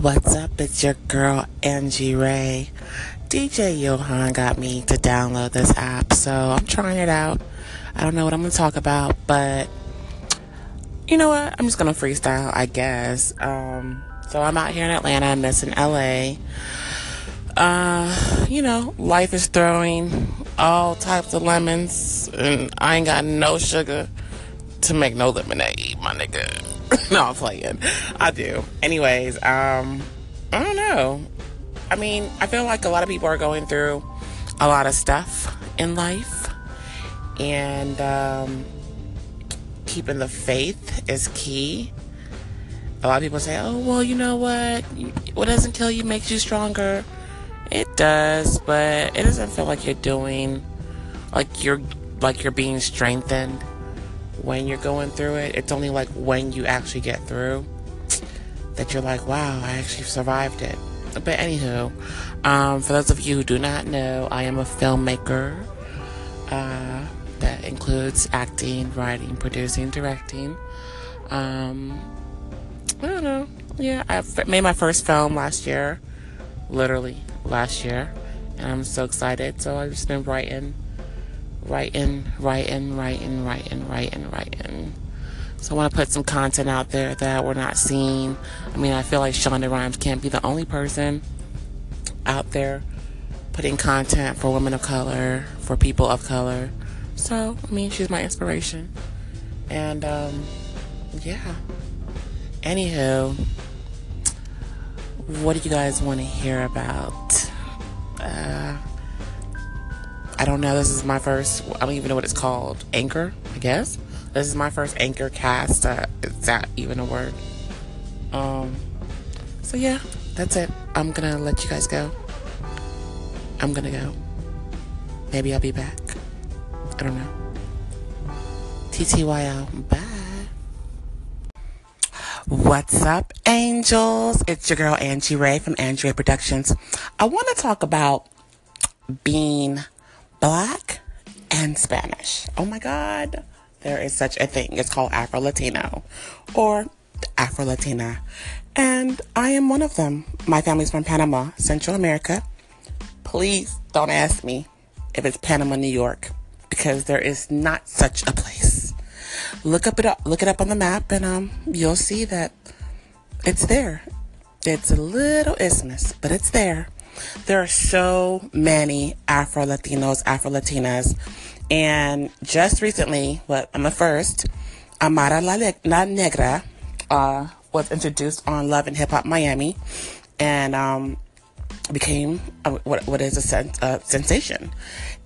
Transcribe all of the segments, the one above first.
What's up? It's your girl Angie Ray. DJ Johan got me to download this app, so I'm trying it out. I don't know what I'm to talk about, but you know what? I'm just to freestyle, I guess. Um, so I'm out here in Atlanta, I'm missing LA. Uh, you know, life is throwing all types of lemons, and I ain't got no sugar to make no lemonade, my nigga. no, I'm playing. I do. Anyways, um, I don't know. I mean, I feel like a lot of people are going through a lot of stuff in life, and um, keeping the faith is key. A lot of people say, "Oh, well, you know what? What doesn't kill you makes you stronger." It does, but it doesn't feel like you're doing like you're like you're being strengthened when you're going through it. It's only like when you actually get through that you're like, wow, I actually survived it. But anywho, um, for those of you who do not know, I am a filmmaker. Uh, that includes acting, writing, producing, directing. Um, I don't know. Yeah, I made my first film last year, literally last year, and I'm so excited. So I've just been writing writing, writing, writing, writing, writing, writing. So I want to put some content out there that we're not seeing. I mean, I feel like Shonda Rhimes can't be the only person out there putting content for women of color, for people of color. So, I mean, she's my inspiration. And, um, yeah. Anywho, what do you guys want to hear about? I don't know. This is my first. I don't even know what it's called. Anchor, I guess. This is my first anchor cast. Uh, is that even a word? Um. So yeah, that's it. I'm gonna let you guys go. I'm gonna go. Maybe I'll be back. I don't know. TTYL. Bye. What's up, angels? It's your girl Angie Ray from Angie Ray Productions. I want to talk about being black and Spanish. Oh my God. There is such a thing. It's called Afro Latino or Afro Latina. And I am one of them. My family's from Panama, Central America. Please don't ask me if it's Panama, New York, because there is not such a place. Look up it up, look it up on the map, and um, you'll see that it's there. It's a little isthmus, but it's there. There are so many Afro Latinos, Afro Latinas. And just recently, what I'm the first, Amara La, La Negra uh, was introduced on Love and Hip Hop Miami and um, became a, what, what is a, sen- a sensation.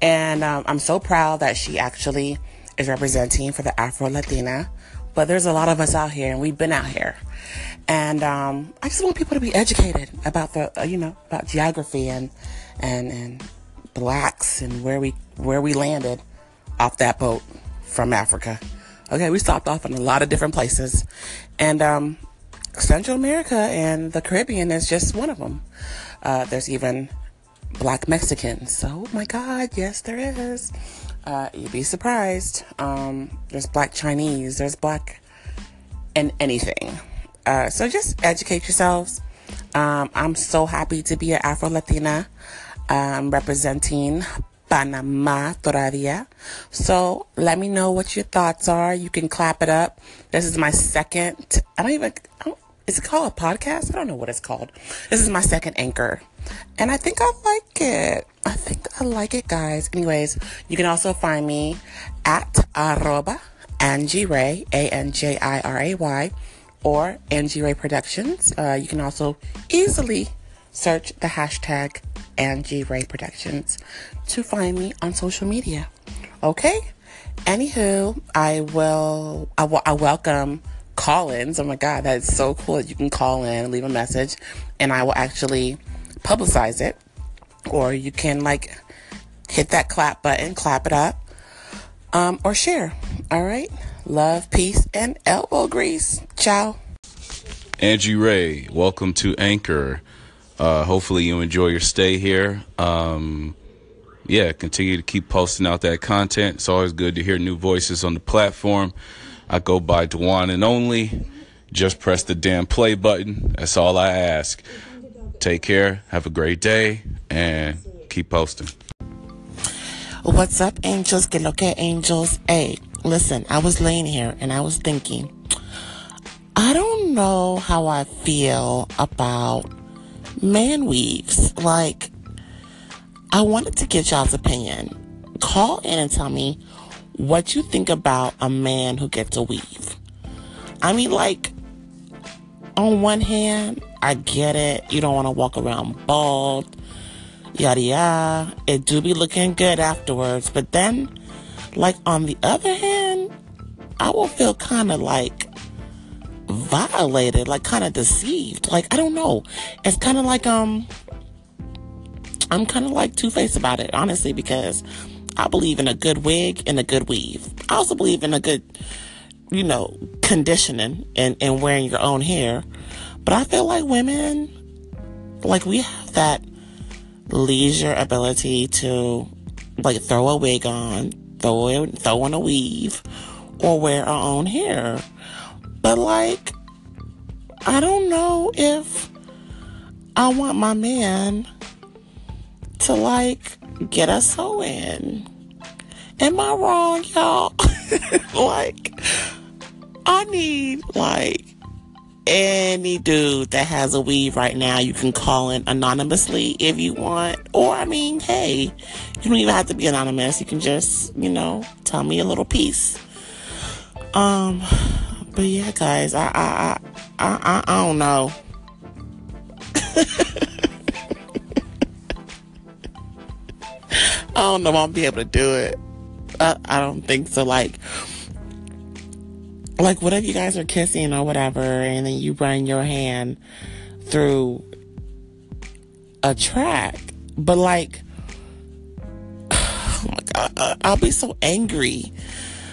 And um, I'm so proud that she actually is representing for the Afro Latina. But there's a lot of us out here, and we've been out here. And um, I just want people to be educated about the, uh, you know, about geography and and and blacks and where we where we landed off that boat from Africa. Okay, we stopped off in a lot of different places, and um, Central America and the Caribbean is just one of them. Uh, there's even black Mexicans. Oh my God, yes, there is. Uh, you'd be surprised. Um, there's black Chinese. There's black and anything. Uh, so just educate yourselves. Um, I'm so happy to be an Afro Latina um, representing Panama todavía. So let me know what your thoughts are. You can clap it up. This is my second. I don't even. I don't, is it called a podcast? I don't know what it's called. This is my second anchor. And I think I like it. I think I like it, guys. Anyways, you can also find me at arroba Angie Ray, A N J I R A Y or Angie Ray Productions. Uh, you can also easily search the hashtag Angie Ray Productions to find me on social media. Okay? Anywho, I will, I, welcome call ins. Oh my God, that's so cool that you can call in, leave a message, and I will actually publicize it. Or you can like hit that clap button, clap it up, um, or share. All right? Love, peace, and elbow grease. Ciao. Angie Ray, welcome to Anchor. Uh, hopefully, you enjoy your stay here. Um, yeah, continue to keep posting out that content. It's always good to hear new voices on the platform. I go by Dewan and Only. just press the damn play button. That's all I ask. Take care. Have a great day and keep posting. What's up, angels? Get look at angels. Hey, listen, I was laying here and I was thinking, I don't know how I feel about man weaves. Like, I wanted to get y'all's opinion. Call in and tell me what you think about a man who gets a weave. I mean, like, on one hand, I get it. You don't want to walk around bald, yada yada. It do be looking good afterwards. But then, like, on the other hand, I will feel kind of like violated, like kind of deceived. Like, I don't know. It's kind of like, um, I'm kind of like two faced about it, honestly, because I believe in a good wig and a good weave. I also believe in a good, you know, conditioning and, and wearing your own hair. But I feel like women, like we have that leisure ability to like throw a wig on, throw a, throw on a weave, or wear our own hair. But like, I don't know if I want my man to like get a sew in. Am I wrong, y'all? like, I need like any dude that has a weave right now. You can call in anonymously if you want. Or, I mean, hey, you don't even have to be anonymous. You can just, you know, tell me a little piece. Um, but yeah, guys, I, I, I, I, I don't know. I don't know if I'll be able to do it. I, I don't think so. Like, like whatever you guys are kissing or whatever, and then you run your hand through a track, but like, oh my god, I'll be so angry.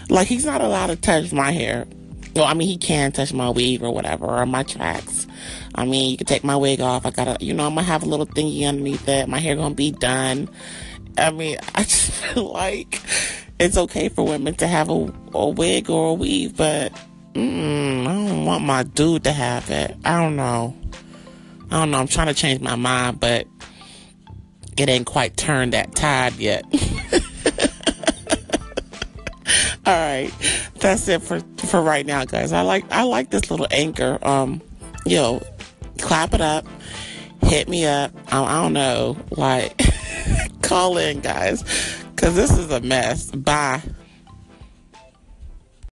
Like he's not allowed to touch my hair. Well, I mean, he can touch my weave or whatever, or my tracks. I mean, you can take my wig off. I gotta, you know, I'm gonna have a little thingy underneath it. My hair gonna be done. I mean, I just feel like it's okay for women to have a, a wig or a weave, but mm, I don't want my dude to have it. I don't know. I don't know. I'm trying to change my mind, but it ain't quite turned that tide yet. All right, that's it for for right now, guys. I like I like this little anchor. Um, yo, clap it up, hit me up. I, I don't know, like call in, guys, because this is a mess. Bye.